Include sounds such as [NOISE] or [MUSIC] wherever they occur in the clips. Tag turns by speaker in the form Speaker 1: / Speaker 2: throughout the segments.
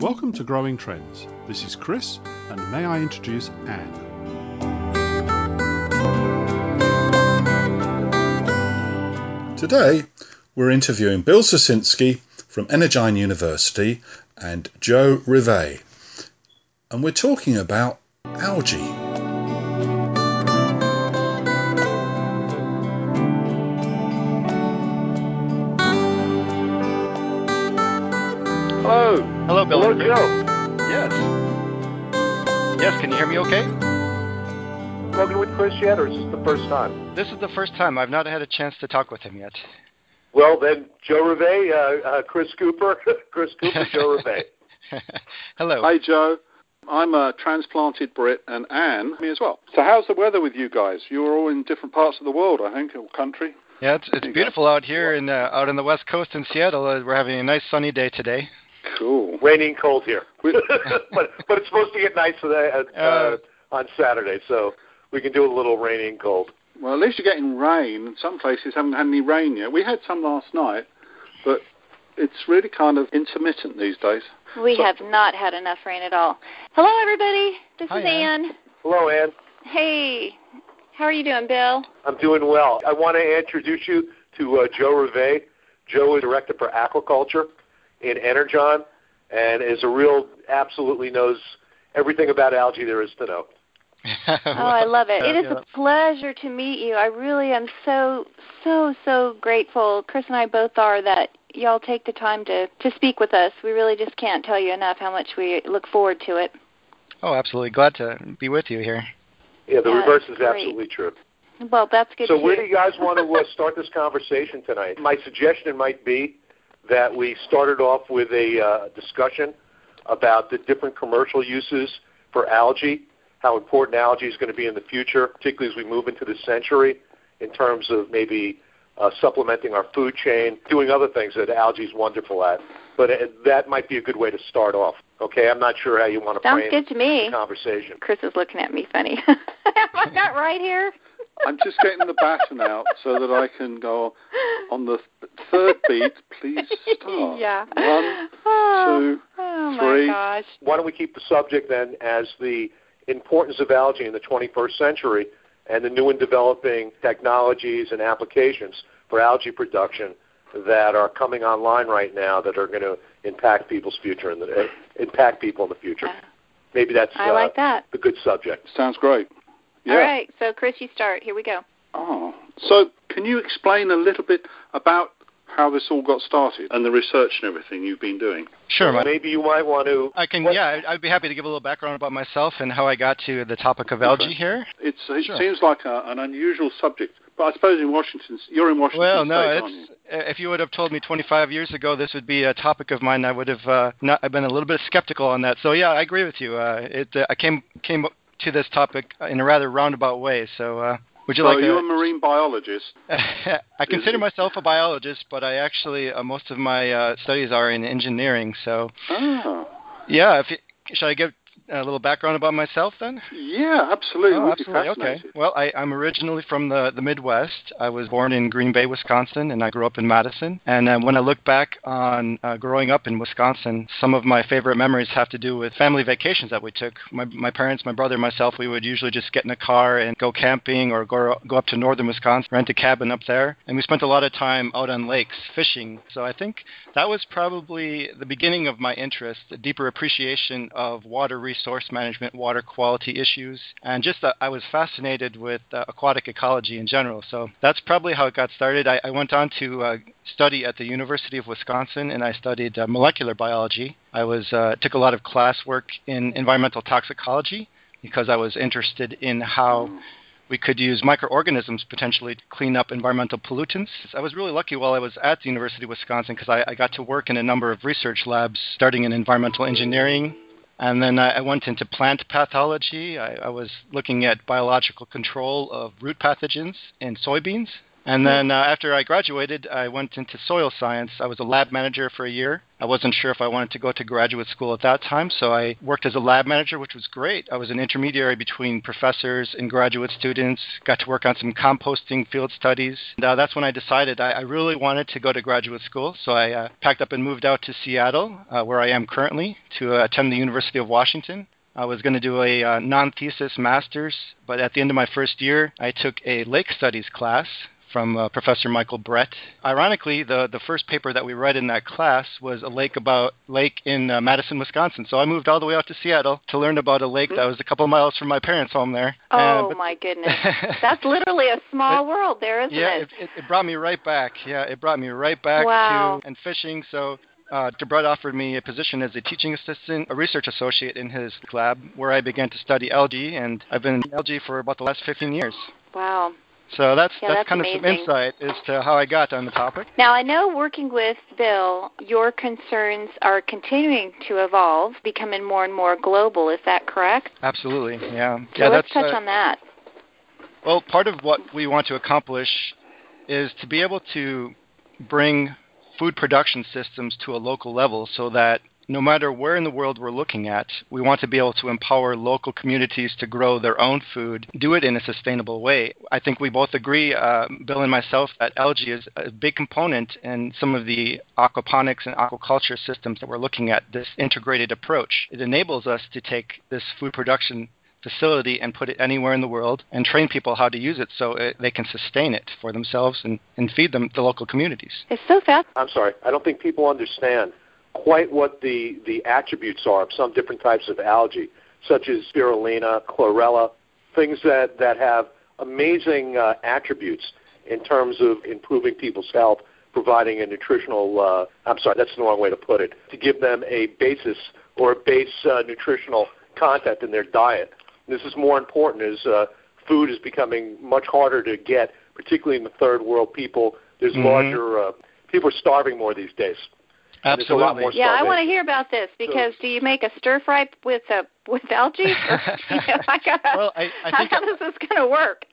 Speaker 1: Welcome to Growing Trends. This is Chris, and may I introduce Anne. Today, we're interviewing Bill Sosinski from Energime University and Joe Rivet, and we're talking about algae.
Speaker 2: Spoken with Chris yet, or is this the first time?
Speaker 3: This is the first time. I've not had a chance to talk with him yet.
Speaker 2: Well, then, Joe Rivet, uh, uh, Chris Cooper, [LAUGHS] Chris Cooper, Joe Rivet. [LAUGHS]
Speaker 3: Hello.
Speaker 4: Hi, Joe. I'm a transplanted Brit, and Anne, me as well. So, how's the weather with you guys? You're all in different parts of the world, I think, or country.
Speaker 3: Yeah, it's it's beautiful out here in uh, out on the west coast in Seattle. Uh, we're having a nice sunny day today.
Speaker 4: Cool.
Speaker 2: Raining cold here, [LAUGHS] but but it's supposed to get nice today, uh, uh, on Saturday, so we can do a little rainy and cold.
Speaker 4: Well, at least you're getting rain. Some places haven't had any rain yet. We had some last night, but it's really kind of intermittent these days.
Speaker 5: We
Speaker 4: So-
Speaker 5: have not had enough rain at all. Hello, everybody. This
Speaker 3: Hi,
Speaker 5: is
Speaker 3: Ann.
Speaker 5: Ann.
Speaker 2: Hello, Ann.
Speaker 5: Hey, how are you doing, Bill?
Speaker 2: I'm doing well. I want to introduce you to uh, Joe Rivet. Joe is director for aquaculture in Energime, and is a real absolutely knows everything about algae there is to know. [LAUGHS]
Speaker 5: Oh, I love it. It is a pleasure to meet you. I really am so, so, so grateful. Chris and I both are that y'all take the time to to speak with us. We really just can't tell you enough how much we look forward to it.
Speaker 3: Oh, absolutely. Glad to be with you here.
Speaker 2: Yeah, the
Speaker 5: Yeah,
Speaker 2: reverse is
Speaker 5: great.
Speaker 2: absolutely true.
Speaker 5: Well, that's good
Speaker 2: So
Speaker 5: to
Speaker 2: where
Speaker 5: hear.
Speaker 2: do you guys want to uh, start this conversation tonight? My suggestion might be that we started off with a uh, discussion about the different commercial uses for algae, how important algae is going to be in the future, particularly as we move into the century, in terms of maybe uh, supplementing our food chain, doing other things that algae is wonderful at. But uh, that might be a good way to start off. Okay, I'm not sure how you want to
Speaker 5: Sounds
Speaker 2: frame
Speaker 5: good to me.
Speaker 2: the conversation.
Speaker 5: Chris is looking at me funny. [LAUGHS] Am I not right here? [LAUGHS]
Speaker 4: I'm just getting the baton out so that I can go on the th- third beat. Please [LAUGHS] start.
Speaker 5: yeah.
Speaker 4: One, [SIGHS]
Speaker 5: oh,
Speaker 4: two,
Speaker 5: oh
Speaker 4: three.
Speaker 5: my gosh.
Speaker 2: why don't we keep the subject then as the importance of algae in the 21st century and the new and developing technologies and applications for algae production that are coming online right now that are going to impact people's future and the, impact people in the future.
Speaker 5: Yeah.
Speaker 2: Maybe that's
Speaker 5: I
Speaker 2: uh,
Speaker 5: like that.
Speaker 2: the good subject.
Speaker 4: Sounds great. Yeah.
Speaker 5: All right, so Chris, you start. Here we go.
Speaker 4: Oh, so can you explain a little bit about how this all got started and the research and everything you've been doing?
Speaker 3: Sure. My,
Speaker 2: Maybe you might want to.
Speaker 3: I can.
Speaker 2: What-
Speaker 3: Yeah, I'd- I'd be happy to give a little background about myself and how I got to the topic of algae
Speaker 4: Okay.
Speaker 3: here.
Speaker 4: It's, it
Speaker 3: Sure.
Speaker 4: seems like a, an unusual subject, but I suppose in Washington, you're in Washington
Speaker 3: Well,
Speaker 4: State,
Speaker 3: no,
Speaker 4: aren't you?
Speaker 3: it's if you would have told me 25 years ago this would be a topic of mine, I would have uh, not. I've been a little bit skeptical on that. So yeah, I agree with you. Uh, it. Uh, I came came to this topic in a rather roundabout way. So uh, would you
Speaker 4: so
Speaker 3: like?
Speaker 4: are you a marine biologist? [LAUGHS]
Speaker 3: I consider myself a biologist, but I actually uh, most of my uh, studies are in engineering. So
Speaker 4: Ah,
Speaker 3: yeah, if you, should I give a little background about myself then?
Speaker 4: yeah, absolutely.
Speaker 3: Oh, absolutely. Okay. Well, I, I'm originally from the, the Midwest. I was born in Green Bay, Wisconsin, and I grew up in Madison. And uh, when I look back on uh, growing up in Wisconsin, some of my favorite memories have to do with family vacations that we took. My, my parents, my brother, and myself, we would usually just get in a car and go camping or go, go up to northern Wisconsin, rent a cabin up there. And we spent a lot of time out on lakes fishing. So I think that was probably the beginning of my interest, a deeper appreciation of water resource management, water quality issues, and just that I was fascinated with uh, aquatic ecology in general. So that's probably how it got started. I, I went on to uh, study at the University of Wisconsin, and I studied uh, molecular biology. I was uh, took a lot of classwork in environmental toxicology because I was interested in how we could use microorganisms potentially to clean up environmental pollutants. I was really lucky while I was at the University of Wisconsin because I, I got to work in a number of research labs, starting in environmental engineering. And then I, I went into plant pathology. I, I was looking at biological control of root pathogens in soybeans. And then uh, after I graduated, I went into soil science. I was a lab manager for a year I wasn't sure if I wanted to go to graduate school at that time, so I worked as a lab manager, which was great. I was an intermediary between professors and graduate students, got to work on some composting field studies. And, uh, that's when I decided I, I, really wanted to go to graduate school, so I uh, packed up and moved out to Seattle, uh, where I am currently, to uh, attend the University of Washington. I was going to do a uh, non thesis master's, but at the end of my first year, I took a lake studies class from uh, Professor Michael Brett. Ironically, the, the first paper that we read in that class was a lake about lake in uh, Madison, Wisconsin. So I moved all the way out to Seattle to learn about a lake that was a couple miles from my parents' home there.
Speaker 5: Oh but, my goodness, [LAUGHS] that's literally a small world there, isn't
Speaker 3: yeah,
Speaker 5: it?
Speaker 3: Yeah, it, it, brought me right back. Yeah, it brought me right back
Speaker 5: wow.
Speaker 3: to and fishing. So uh, Brett offered me a position as a teaching assistant, a research associate in his lab, where I began to study algae, and I've been in algae for about the last 15 years.
Speaker 5: Wow.
Speaker 3: So that's
Speaker 5: yeah,
Speaker 3: that's,
Speaker 5: that's
Speaker 3: kind
Speaker 5: amazing.
Speaker 3: of some insight as to how I got on the topic.
Speaker 5: Now I know working with Bill, your concerns are continuing to evolve, becoming more and more global. Is that correct?
Speaker 3: Absolutely. Yeah.
Speaker 5: So
Speaker 3: yeah.
Speaker 5: let's
Speaker 3: that's,
Speaker 5: touch
Speaker 3: uh,
Speaker 5: on that.
Speaker 3: Well, part of what we want to accomplish is to be able to bring food production systems to a local level so that no matter where in the world we're looking at, we want to be able to empower local communities to grow their own food, do it in a sustainable way. I think we both agree, uh, Bill and myself, that algae is a big component in some of the aquaponics and aquaculture systems that we're looking at, this integrated approach. It enables us to take this food production facility and put it anywhere in the world and train people how to use it so it, they can sustain it for themselves and, and feed them the local communities.
Speaker 5: It's so fast.
Speaker 2: I'm sorry. I don't think people understand quite what the, the attributes are of some different types of algae, such as spirulina, chlorella, things that, that have amazing uh, attributes in terms of improving people's health, providing a nutritional, uh, I'm sorry, that's the wrong way to put it, to give them a basis or a base uh, nutritional content in their diet. This is more important as uh, food is becoming much harder to get, particularly in the third world people. There's
Speaker 3: mm-hmm.
Speaker 2: larger, uh, people are starving more these days.
Speaker 3: Absolutely.
Speaker 5: Yeah, I want to hear about this because so, do you make a stir fry with a with algae? Or, [LAUGHS] [LAUGHS] you know, I gotta,
Speaker 3: well, I, I [LAUGHS] think
Speaker 5: how does this going to work?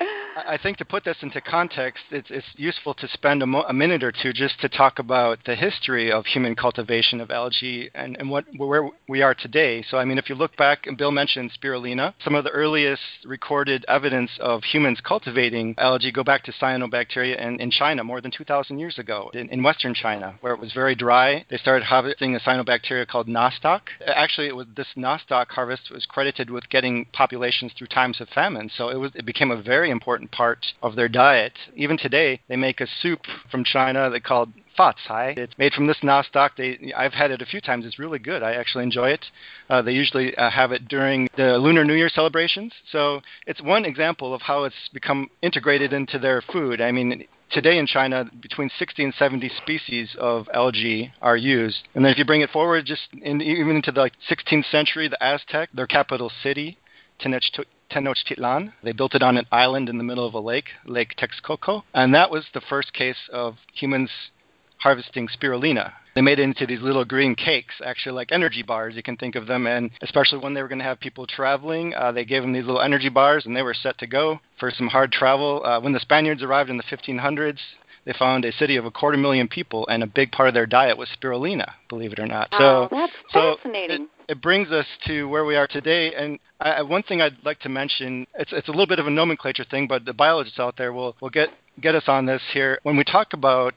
Speaker 3: I think to put this into context, it's, it's useful to spend a, mo- a, minute or two just to talk about the history of human cultivation of algae and, and what where we are today. So, I mean, if you look back, and Bill mentioned spirulina, some of the earliest recorded evidence of humans cultivating algae go back to cyanobacteria in, in China more than 2,000 years ago, in, in western China, where it was very dry. They started harvesting a cyanobacteria called nostoc. Actually, it was this nostoc harvest was credited with getting populations through times of famine. So it was it became a very important part of their diet. Even today, they make a soup from China they called fa cai. It's made from this nostoc. They, I've had it a few times. It's really good. I actually enjoy it. Uh, they usually uh, have it during the Lunar New Year celebrations. So it's one example of how it's become integrated into their food. I mean, today in China, between 60 and 70 species of algae are used. And then if you bring it forward, just in, even into the like, 16th century, the Aztec, their capital city, Tenochtitlan. They built it on an island in the middle of a lake, Lake Texcoco, and that was the first case of humans harvesting spirulina. They made it into these little green cakes, actually like energy bars. You can think of them, and especially when they were going to have people traveling, uh, they gave them these little energy bars, and they were set to go for some hard travel. Uh, when the Spaniards arrived in the 1500s, they found a city of a quarter million people, and a big part of their diet was spirulina, believe it or not.
Speaker 5: Oh, so, that's fascinating.
Speaker 3: So it, it brings us to where we are today. And I, one thing I'd like to mention, it's, it's a little bit of a nomenclature thing, but the biologists out there will, will get, get us on this here. When we talk about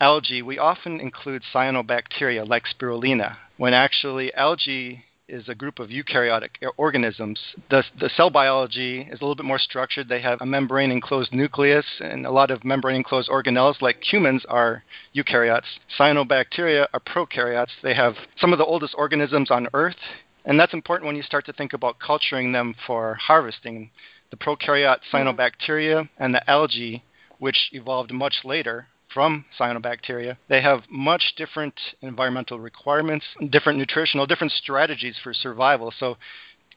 Speaker 3: algae, we often include cyanobacteria like spirulina, when actually algae is a group of eukaryotic organisms. The, the cell biology is a little bit more structured. They have a membrane enclosed nucleus, and a lot of membrane enclosed organelles, like humans, are eukaryotes. Cyanobacteria are prokaryotes. They have some of the oldest organisms on Earth, and that's important when you start to think about culturing them for harvesting. The prokaryote mm-hmm. cyanobacteria and the algae, which evolved much later, from cyanobacteria. They have much different environmental requirements, different nutritional, different strategies for survival. So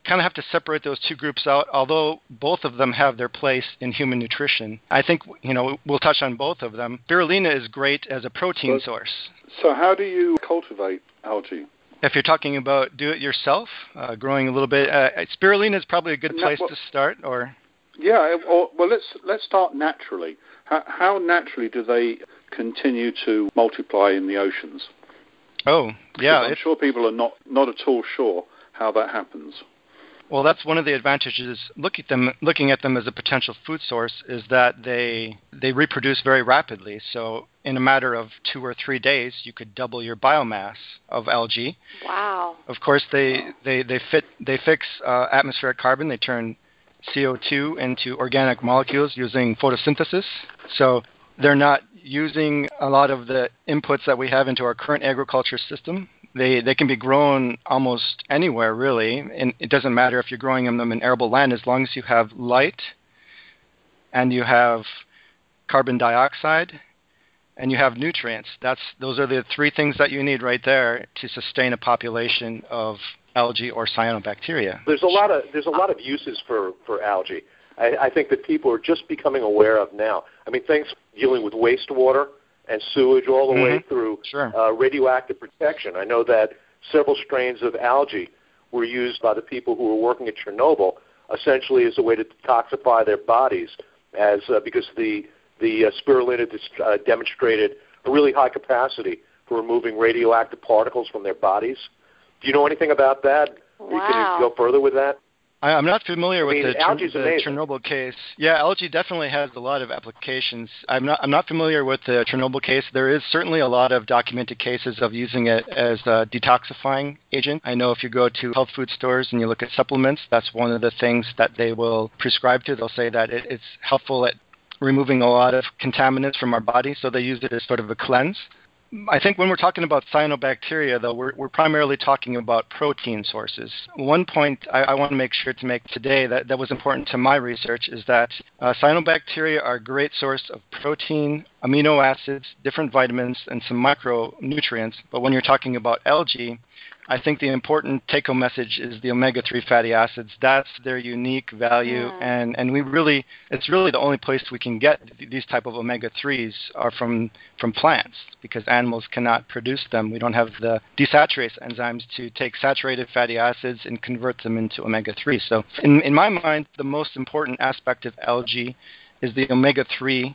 Speaker 3: kind of have to separate those two groups out, although both of them have their place in human nutrition. I think, you know, we'll touch on both of them. Spirulina is great as a protein
Speaker 4: but,
Speaker 3: source.
Speaker 4: So how do you cultivate algae?
Speaker 3: If you're talking about do it yourself, uh, growing a little bit, uh, spirulina is probably a good place well, to start, or
Speaker 4: yeah, or, well, let's let's start naturally. How, how naturally do they continue to multiply in the oceans?
Speaker 3: Oh, yeah.
Speaker 4: I'm sure people are not, not at all sure how that happens.
Speaker 3: Well, that's one of the advantages. Look at them, looking at them as a potential food source, is that they they reproduce very rapidly. So, in a matter of two or three days, you could double your biomass of algae.
Speaker 5: Wow!
Speaker 3: Of course, they they they fit they fix uh, atmospheric carbon. They turn CO2 into organic molecules using photosynthesis. So they're not using a lot of the inputs that we have into our current agriculture system. They they can be grown almost anywhere really, and it doesn't matter if you're growing them in arable land as long as you have light and you have carbon dioxide and you have nutrients. That's those are the three things that you need right there to sustain a population of algae or cyanobacteria.
Speaker 2: There's a lot of there's a lot of uses for for algae. I, I think that people are just becoming aware of now. I mean, things dealing with wastewater and sewage all the
Speaker 3: mm-hmm.
Speaker 2: way through
Speaker 3: sure.
Speaker 2: uh, radioactive protection. I know that several strains of algae were used by the people who were working at Chernobyl essentially as a way to detoxify their bodies, as uh, because the the uh, spirulina dis- uh, demonstrated a really high capacity for removing radioactive particles from their bodies. Do you know anything about that?
Speaker 5: Wow.
Speaker 2: Can you go further with that?
Speaker 3: I, am not familiar
Speaker 2: I mean,
Speaker 3: with the, the Chernobyl case. Yeah, algae definitely has a lot of applications. I'm not I'm not familiar with the Chernobyl case. There is certainly a lot of documented cases of using it as a detoxifying agent. I know if you go to health food stores and you look at supplements, that's one of the things that they will prescribe to. They'll say that it, it's helpful at removing a lot of contaminants from our body, so they use it as sort of a cleanse. I think when we're talking about cyanobacteria, though, we're, we're primarily talking about protein sources. One point I, I, want to make sure to make today that, that was important to my research is that uh, cyanobacteria are a great source of protein, amino acids, different vitamins, and some micronutrients. But when you're talking about algae, I think the important take home message is the omega 3 fatty acids. That's their unique value.
Speaker 5: Mm.
Speaker 3: And, and we really, it's really the only place we can get these type of omega 3s are from, from plants because animals cannot produce them. We don't have the desaturase enzymes to take saturated fatty acids and convert them into omega 3. So, in, in my mind, the most important aspect of algae is the omega 3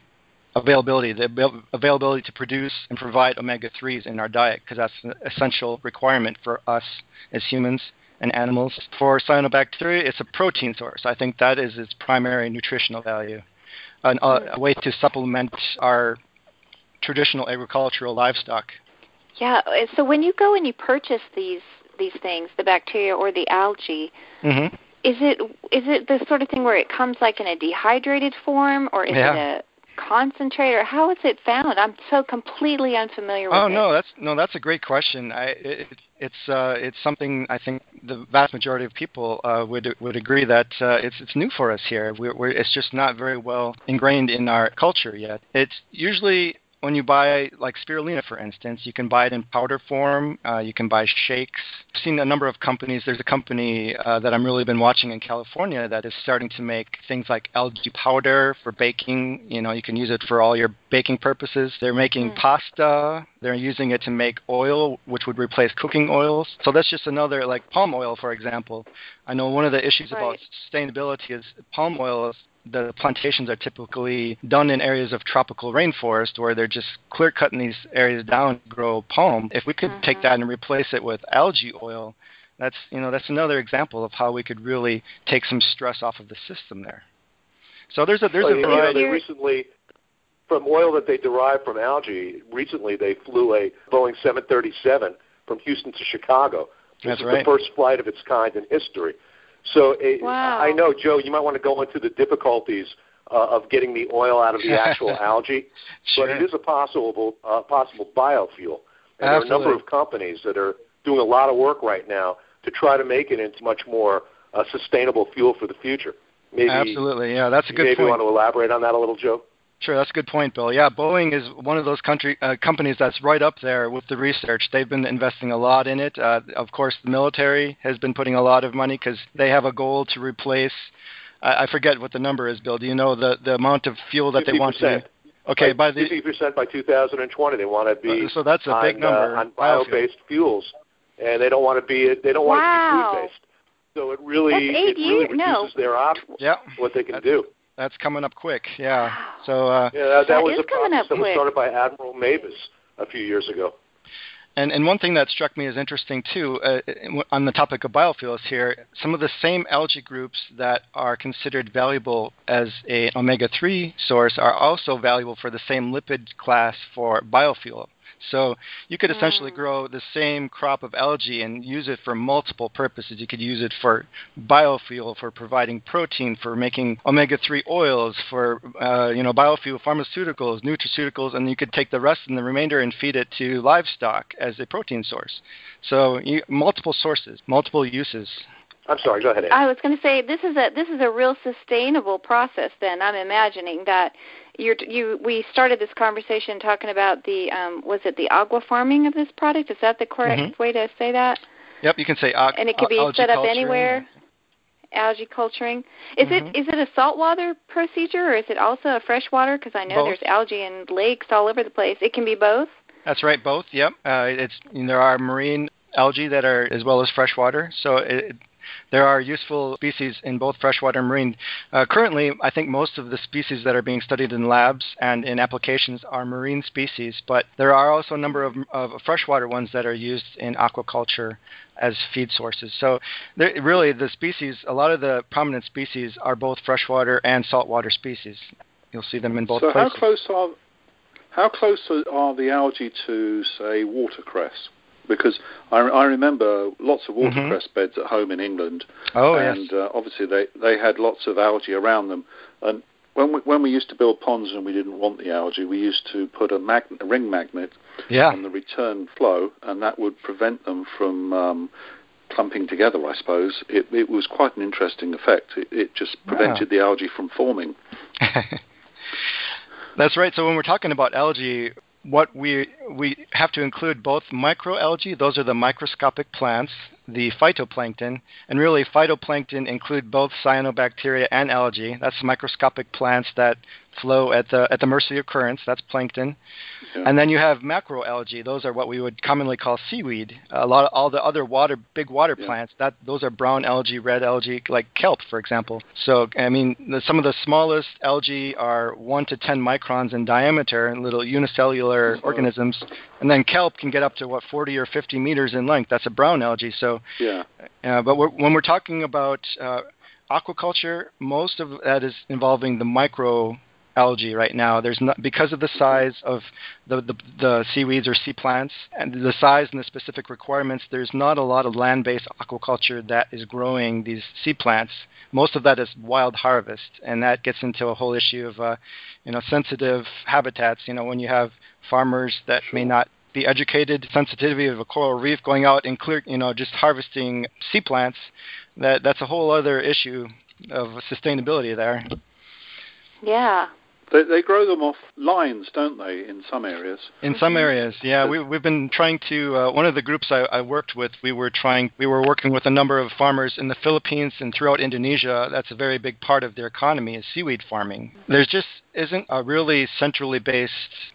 Speaker 3: availability, the availability to produce and provide omega 3s in our diet, because that's an essential requirement for us as humans and animals. For cyanobacteria, it's a protein source. I think that is its primary nutritional value, An, uh, a way to supplement our traditional agricultural livestock.
Speaker 5: Yeah. So when you go and you purchase these these things, the bacteria or the algae.
Speaker 3: Mm-hmm.
Speaker 5: Is it is it the sort of thing where it comes like in a dehydrated form, or is
Speaker 3: yeah.
Speaker 5: it a concentrate, or how is it found? I'm so completely unfamiliar with
Speaker 3: oh,
Speaker 5: it.
Speaker 3: Oh no, that's no, that's a great question. I, it, it's uh, it's something I think the vast majority of people uh, would would agree that uh, it's it's new for us here. We're, we're, it's just not very well ingrained in our culture yet. It's usually when you buy like spirulina, for instance, you can buy it in powder form. Uh, you can buy shakes. I've seen a number of companies. There's a company uh, that I'm really been watching in California that is starting to make things like algae powder for baking. You know, you can use it for all your baking purposes. They're making
Speaker 5: mm.
Speaker 3: pasta. They're using it to make oil, which would replace cooking oils. So that's just another like palm oil, for example. I know one of the issues
Speaker 5: right.
Speaker 3: about sustainability is palm oil is the plantations are typically done in areas of tropical rainforest where they're just clear cutting these areas down to grow palm. If we could
Speaker 5: mm-hmm.
Speaker 3: take that and replace it with algae oil, that's you know that's another example of how we could really take some stress off of the system there. So there's a there's
Speaker 2: well,
Speaker 3: a
Speaker 2: you know, they recently from oil that they derive from algae. Recently, they flew a Boeing 737 from Houston to Chicago. This
Speaker 3: That's
Speaker 2: is
Speaker 3: right.
Speaker 2: the first flight of its kind in history. So it,
Speaker 5: wow.
Speaker 2: I know, Joe, you might want to go into the difficulties uh, of getting the oil out of the actual [LAUGHS] algae,
Speaker 3: sure.
Speaker 2: but it is a possible uh, possible biofuel. And there are a number of companies that are doing a lot of work right now to try to make it into much more uh, sustainable fuel for the future. Maybe,
Speaker 3: Absolutely, yeah, that's a good
Speaker 2: maybe
Speaker 3: point.
Speaker 2: want to elaborate on that a little, Joe.
Speaker 3: Sure, that's a good point, Bill. Yeah, Boeing is one of those country uh, companies that's right up there with the research. They've been investing a lot in it. Uh, of course, the military has been putting a lot of money because they have a goal to replace. I, I forget what the number is, Bill. Do you know the the amount of fuel that they want to? Okay, by the
Speaker 2: 50% by 2020, they want to be
Speaker 3: uh, so that's a
Speaker 2: on,
Speaker 3: big number
Speaker 2: uh, on bio-based fuels, and they don't want to be they don't want it to be food-based. So it really
Speaker 5: That's eight
Speaker 2: it really
Speaker 5: years,
Speaker 2: reduces
Speaker 5: no.
Speaker 2: their options,
Speaker 3: Yeah,
Speaker 2: what they can
Speaker 3: That's-
Speaker 2: do.
Speaker 3: That's coming up quick. Yeah. So uh,
Speaker 2: Yeah, that, that
Speaker 5: That
Speaker 2: was
Speaker 5: is
Speaker 2: a
Speaker 5: coming
Speaker 2: process
Speaker 5: up
Speaker 2: that was started by Admiral Mabus a few years ago.
Speaker 3: And, and one thing that struck me as interesting too, uh, on the topic of biofuels here, some of the same algae groups that are considered valuable as a omega three source are also valuable for the same lipid class for biofuel. So you could essentially mm. grow the same crop of algae and use it for multiple purposes. You could use it for biofuel, for providing protein, for making omega-3 oils, for uh, you know biofuel, pharmaceuticals, nutraceuticals, and you could take the rest and the remainder and feed it to livestock as a protein source. So you, multiple sources, multiple uses.
Speaker 2: I'm sorry. Go ahead. Anne.
Speaker 5: I was going to say this is a this is a real sustainable process. Then I'm imagining that you're, you we started this conversation talking about the um, was it the aqua farming of this product? Is that the correct mm-hmm. way to say that?
Speaker 3: Yep, you can say ag-
Speaker 5: and it could be set up anywhere. Algae culturing. Is mm-hmm. it is it a saltwater procedure or is it also a freshwater? Because I know
Speaker 3: both.
Speaker 5: there's algae in lakes all over the place. It can be both.
Speaker 3: That's right, both. Yep. Uh, it's there are marine algae that are as well as freshwater. So it, there are useful species in both freshwater and marine. Uh, currently, I think most of the species that are being studied in labs and in applications are marine species, but there are also a number of, of freshwater ones that are used in aquaculture as feed sources. So, really, the species, a lot of the prominent species are both freshwater and saltwater species. You'll see them in both
Speaker 4: so
Speaker 3: places.
Speaker 4: how close are how close are the algae to, say, watercress? Because I, I remember lots of watercress mm-hmm. beds at home in England.
Speaker 3: Oh,
Speaker 4: and
Speaker 3: yes.
Speaker 4: uh, obviously they they had lots of algae around them. And when we, when we used to build ponds and we didn't want the algae, we used to put a, magnet, a ring magnet
Speaker 3: yeah.
Speaker 4: on the return flow, and that would prevent them from um, clumping together. I suppose it, it was quite an interesting effect. It, it just prevented the algae from forming. [LAUGHS]
Speaker 3: That's right. So when we're talking about algae, what we we have to include both microalgae, those are the microscopic plants, the phytoplankton, and really phytoplankton include both cyanobacteria and algae. That's microscopic plants that flow at the at the mercy of currents. That's plankton. Yeah. And then you have macroalgae. Those are what we would commonly call seaweed. A lot of all the other water big water yeah. plants. That those are brown algae, red algae, like kelp, for example. So I mean, the, some of the smallest algae are one to ten microns in diameter, little unicellular mm-hmm. organisms. And then kelp can get up to what 40 or 50 meters in length. That's a brown algae. So
Speaker 4: yeah.
Speaker 3: Uh, but we're, when we're talking about uh, aquaculture, most of that is involving the micro algae right now. There's not because of the size of the, the, the seaweeds or sea plants and the size and the specific requirements. There's not a lot of land-based aquaculture that is growing these sea plants. Most of that is wild harvest, and that gets into a whole issue of uh, you know sensitive habitats. You know when you have farmers that sure. may not be educated, sensitivity of a coral reef, going out and clear, you know, just harvesting sea plants, that that's a whole other issue of sustainability there.
Speaker 5: Yeah,
Speaker 4: they, they grow them off lines, don't they, in some areas?
Speaker 3: In some areas, yeah. We, we've been trying to. Uh, one of the groups I, I worked with, we were trying. We were working with a number of farmers in the Philippines and throughout Indonesia. That's a very big part of their economy is seaweed farming. There's just isn't a really centrally based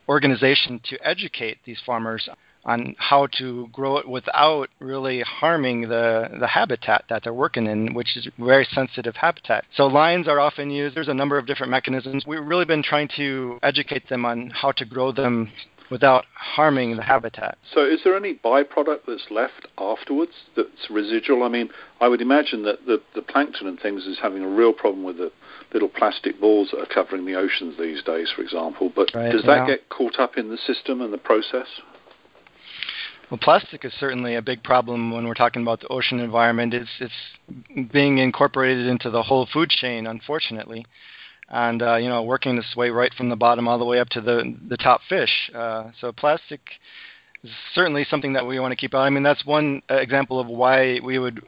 Speaker 3: organization to educate these farmers on how to grow it without really harming the, the habitat that they're working in, which is very sensitive habitat. So lines are often used. There's a number of different mechanisms. We've really been trying to educate them on how to grow them without harming the habitat.
Speaker 4: So, is there any byproduct that's left afterwards that's residual? I mean, I would imagine that the, the plankton and things is having a real problem with the little plastic balls that are covering the oceans these days, for example. But
Speaker 3: right,
Speaker 4: does that yeah. get caught up in the system and the process?
Speaker 3: Well, plastic is certainly a big problem when we're talking about the ocean environment. It's it's being incorporated into the whole food chain, unfortunately, and uh, you know working its way right from the bottom all the way up to the the top fish. Uh, so plastic is certainly something that we want to keep out. I mean, that's one example of why we would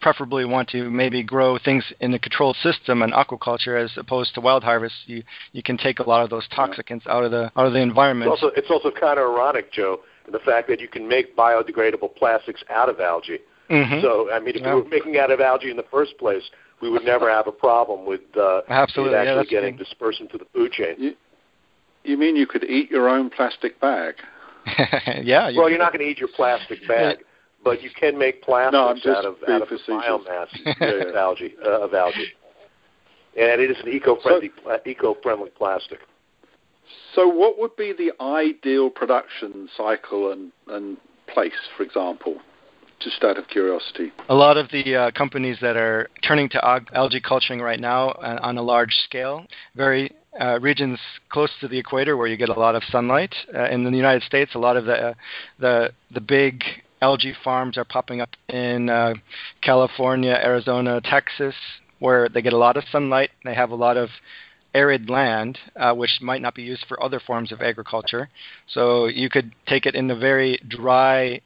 Speaker 3: preferably want to maybe grow things in a controlled system and aquaculture as opposed to wild harvest. You you can take a lot of those toxicants out of the out of the environment.
Speaker 2: It's also, it's also kind of ironic, Joe the fact that you can make biodegradable plastics out of algae.
Speaker 3: Mm-hmm.
Speaker 2: So, I mean, if yeah. we were making out of algae in the first place, we would never have a problem with uh,
Speaker 3: Absolutely.
Speaker 2: it actually
Speaker 3: yeah,
Speaker 2: getting dispersed into the food chain.
Speaker 4: You, you mean you could eat your own plastic bag? [LAUGHS]
Speaker 3: yeah.
Speaker 2: You well, you're not going to eat your plastic bag, but you can make plastics
Speaker 4: no,
Speaker 2: out of out of biomass [LAUGHS] of algae uh, of algae, and it is an eco-friendly so, uh, eco-friendly plastic.
Speaker 4: So, what would be the ideal production cycle and, and place, for example? Just out of curiosity.
Speaker 3: A lot of the uh, companies that are turning to algae culturing right now uh, on a large scale, very uh, regions close to the equator where you get a lot of sunlight. Uh, in the United States, a lot of the uh, the the big algae farms are popping up in uh, California, Arizona, Texas, where they get a lot of sunlight. They have a lot of arid land, uh, which might not be used for other forms of agriculture. So you could take it in a very dry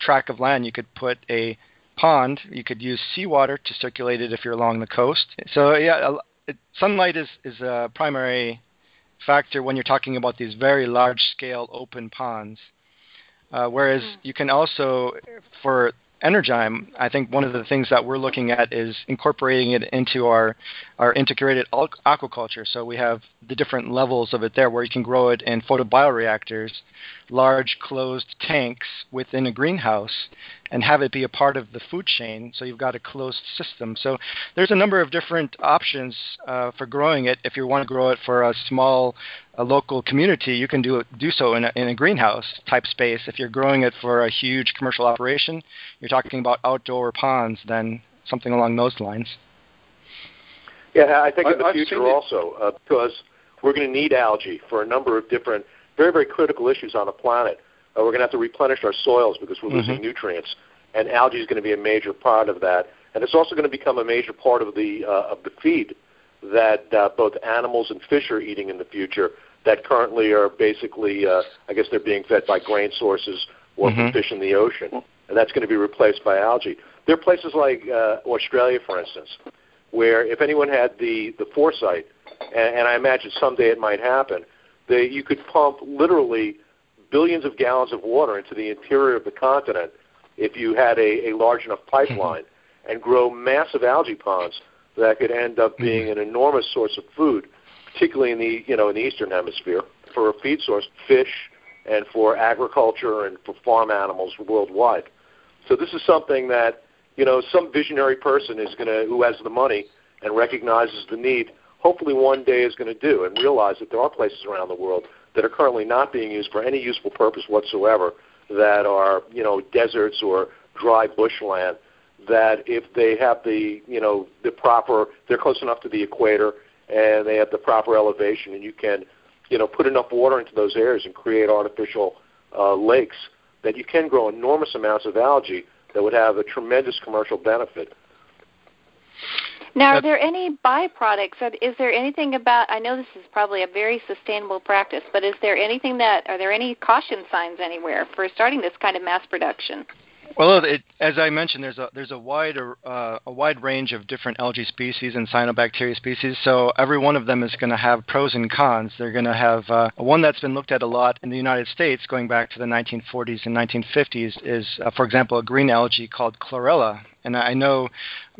Speaker 3: tract of land. You could put a pond. You could use seawater to circulate it if you're along the coast. So yeah, it, sunlight is is a primary factor when you're talking about these very large scale open ponds. Uh, whereas mm. you can also, for Energime, I think one of the things that we're looking at is incorporating it into our our integrated aquaculture. So we have the different levels of it there, where you can grow it in photobioreactors, large closed tanks within a greenhouse, and have it be a part of the food chain. So you've got a closed system. So there's a number of different options uh, for growing it. If you want to grow it for a small a local community, you can do it, do so in a, in a greenhouse type space. If you're growing it for a huge commercial operation, you're talking about outdoor ponds, then something along those lines.
Speaker 2: Yeah, I think in the I've future also, uh, because we're going to need algae for a number of different, very, very critical issues on the planet. Uh, we're going to have to replenish our soils because we're losing mm-hmm. nutrients, and algae is going to be a major part of that. And it's also going to become a major part of the uh, of the feed that uh, both animals and fish are eating in the future that currently are basically, uh, I guess they're being fed by grain sources or mm-hmm. from fish in the ocean, and that's going to be replaced by algae. There are places like uh, Australia, for instance, where if anyone had the, the foresight, and, and I imagine someday it might happen, that you could pump literally billions of gallons of water into the interior of the continent if you had a, a large enough pipeline and grow massive algae ponds that could end up mm-hmm. being an enormous source of food, particularly in the you know in the eastern hemisphere for a feed source, fish, and for agriculture and for farm animals worldwide. So this is something that you know some visionary person is going to who has the money and recognizes the need. Hopefully, one day is going to do and realize that there are places around the world that are currently not being used for any useful purpose whatsoever, that are you know deserts or dry bushland that if they have the you know the proper they're close enough to the equator and they have the proper elevation and you can you know put enough water into those areas and create artificial uh, lakes that you can grow enormous amounts of algae that would have a tremendous commercial benefit.
Speaker 5: Now, are there any byproducts? Is there anything about? I know this is probably a very sustainable practice, but is there anything that? Are there any caution signs anywhere for starting this kind of mass production?
Speaker 3: Well, it, as I mentioned, there's a there's a wide uh, a wide range of different algae species and cyanobacteria species. So every one of them is going to have pros and cons. They're going to have uh, one that's been looked at a lot in the United States, going back to the 1940s and 1950s, is uh, for example a green algae called chlorella. And I know,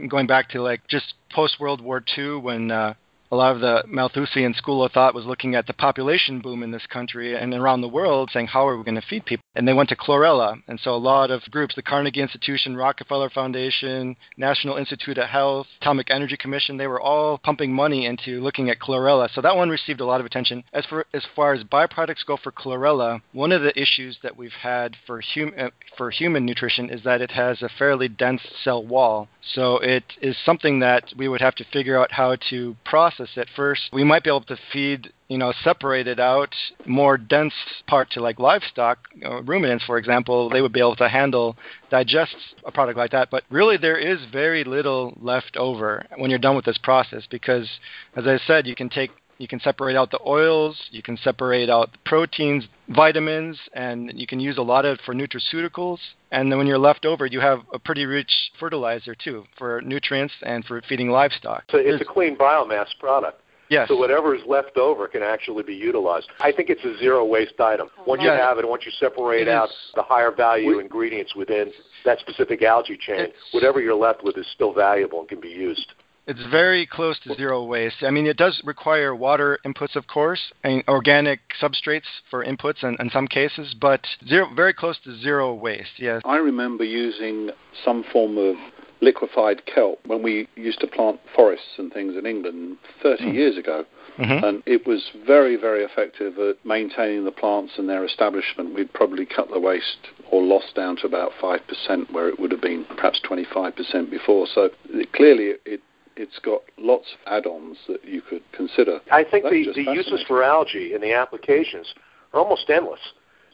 Speaker 3: going back to like just post World War II, when uh, a lot of the Malthusian school of thought was looking at the population boom in this country and around the world, saying, how are we going to feed people? And they went to chlorella. And so a lot of groups, the Carnegie Institution, Rockefeller Foundation, National Institute of Health, Atomic Energy Commission, they were all pumping money into looking at chlorella. So that one received a lot of attention. As, for, as far as byproducts go for chlorella, one of the issues that we've had for, hum, uh, for human nutrition is that it has a fairly dense cell wall. So it is something that we would have to figure out how to process at first. We might be able to feed, you know, separated out more dense part to like livestock, ruminants, for example. They would be able to handle, digest a product like that. But really, there is very little left over when you're done with this process because, as I said, you can take you can separate out the oils, you can separate out the proteins, vitamins, and you can use a lot of for nutraceuticals. And then when you're left over, you have a pretty rich fertilizer too for nutrients and for feeding livestock.
Speaker 2: So it's There's, a clean biomass product.
Speaker 3: Yes.
Speaker 2: So whatever is left over can actually be utilized. I think it's a zero waste item. Oh, once yes. you have it, once you separate out the higher value we, ingredients within that specific algae chain, whatever you're left with is still valuable and can be used.
Speaker 3: It's very close to zero waste. I mean, it does require water inputs, of course, and organic substrates for inputs in, in some cases, but zero, very close to zero waste, yes.
Speaker 4: I remember using some form of liquefied kelp when we used to plant forests and things in England 30 mm. years ago. Mm-hmm. And it was very, very effective at maintaining the plants and their establishment. We'd probably cut the waste or loss down to about 5%, where it would have been perhaps 25% before. So it, clearly, it, it's got lots of add-ons that you could consider.
Speaker 2: I think the, the uses for algae and the applications are almost endless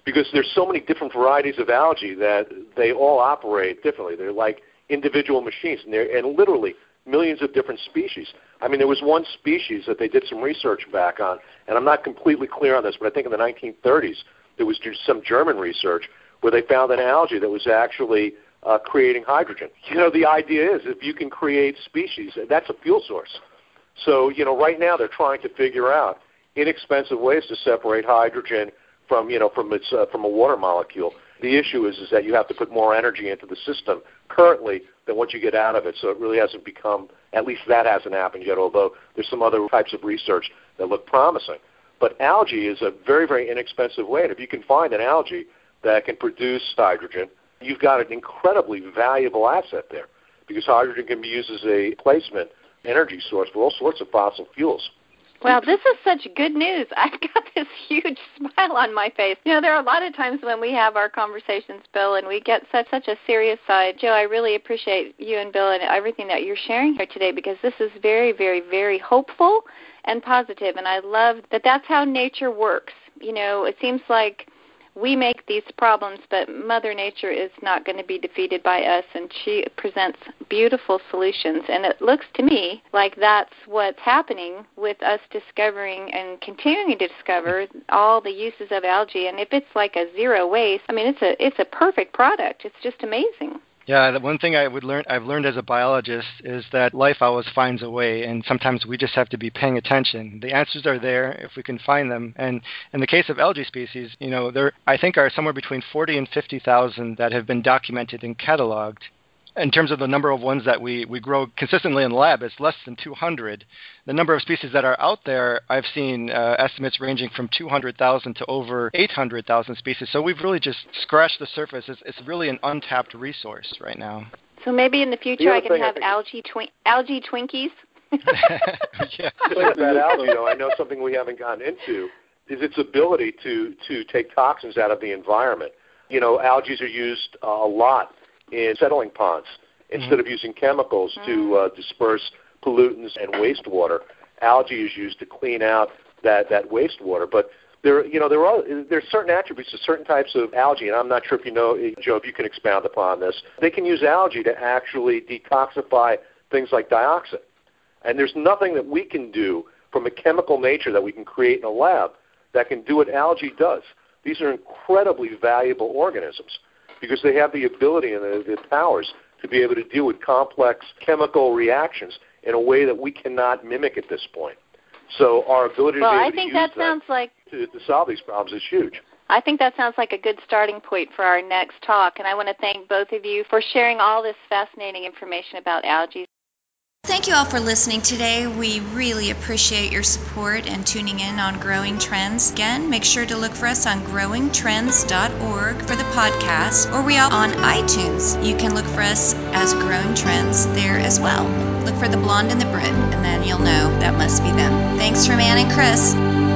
Speaker 2: because there's so many different varieties of algae that they all operate differently. They're like individual machines, and, and literally millions of different species. I mean, there was one species that they did some research back on, and I'm not completely clear on this, but I think in the 1930s there was some German research where they found an algae that was actually uh, creating hydrogen. You know, the idea is if you can create species, that's a fuel source. So, you know, right now they're trying to figure out inexpensive ways to separate hydrogen from, you know, from its uh, from a water molecule. The issue is is that you have to put more energy into the system currently than what you get out of it. So it really hasn't become, at least that hasn't happened yet, although there's some other types of research that look promising. But algae is a very, very inexpensive way. And if you can find an algae that can produce hydrogen, you've got an incredibly valuable asset there because hydrogen can be used as a replacement energy source for all sorts of fossil fuels.
Speaker 5: Well, this is such good news. [LAUGHS] I've got this huge [LAUGHS] smile on my face. You know, there are a lot of times when we have our conversations, Bill, and we get such such a serious side. Joe, I really appreciate you and Bill and everything that you're sharing here today because this is very, very, very hopeful and positive, and I love that that's how nature works. You know, it seems like we make these problems, but Mother Nature is not going to be defeated by us, and she presents beautiful solutions. And it looks to me like that's what's happening with us discovering and continuing to discover all the uses of algae. And if it's like a zero waste, I mean, it's a it's a perfect product. It's just amazing.
Speaker 3: Yeah, the one thing I would learn I've learned as a biologist is that life always finds a way, and sometimes we just have to be paying attention. The answers are there if we can find them. And in the case of algae species, you know, there I think are somewhere between 40 and 50,000 that have been documented and cataloged in terms of the number of ones that we, we grow consistently in the lab, it's less than 200. The number of species that are out there, I've seen uh, estimates ranging from 200,000 to over 800,000 species. So we've really just scratched the surface. It's, it's really an untapped resource right now.
Speaker 5: So maybe in the future the I can have I algae, twi- algae Twinkies. [LAUGHS] [LAUGHS]
Speaker 2: yeah. that algae, though, I know something we haven't gotten into is its ability to to take toxins out of the environment. You know, algae are used uh, a lot in settling ponds instead mm-hmm. of using chemicals mm-hmm. to uh, disperse pollutants and wastewater. Algae is used to clean out that that wastewater, but there, you know, there are there's certain attributes to certain types of algae, and I'm not sure if you know, Joe, if you can expound upon this. They can use algae to actually detoxify things like dioxin, and there's nothing that we can do from a chemical nature that we can create in a lab that can do what algae does. These are incredibly valuable organisms because they have the ability and the, the powers to be able to deal with complex chemical reactions in a way that we cannot mimic at this point. So our ability
Speaker 5: well,
Speaker 2: to
Speaker 5: I think
Speaker 2: to use
Speaker 5: that, sounds like
Speaker 2: to, to solve these problems is huge.
Speaker 5: I think that sounds like a good starting point for our next talk, and I want to thank both of you for sharing all this fascinating information about algae.
Speaker 6: Thank you all for listening today. We really appreciate your support and tuning in on Growing Trends. Again, make sure to look for us on growingtrends.org for the podcast, or we are on iTunes. You can look for us as Growing Trends there as well. Look for the blonde and the Brit, and then you'll know that must be them. Thanks from Ann and Chris.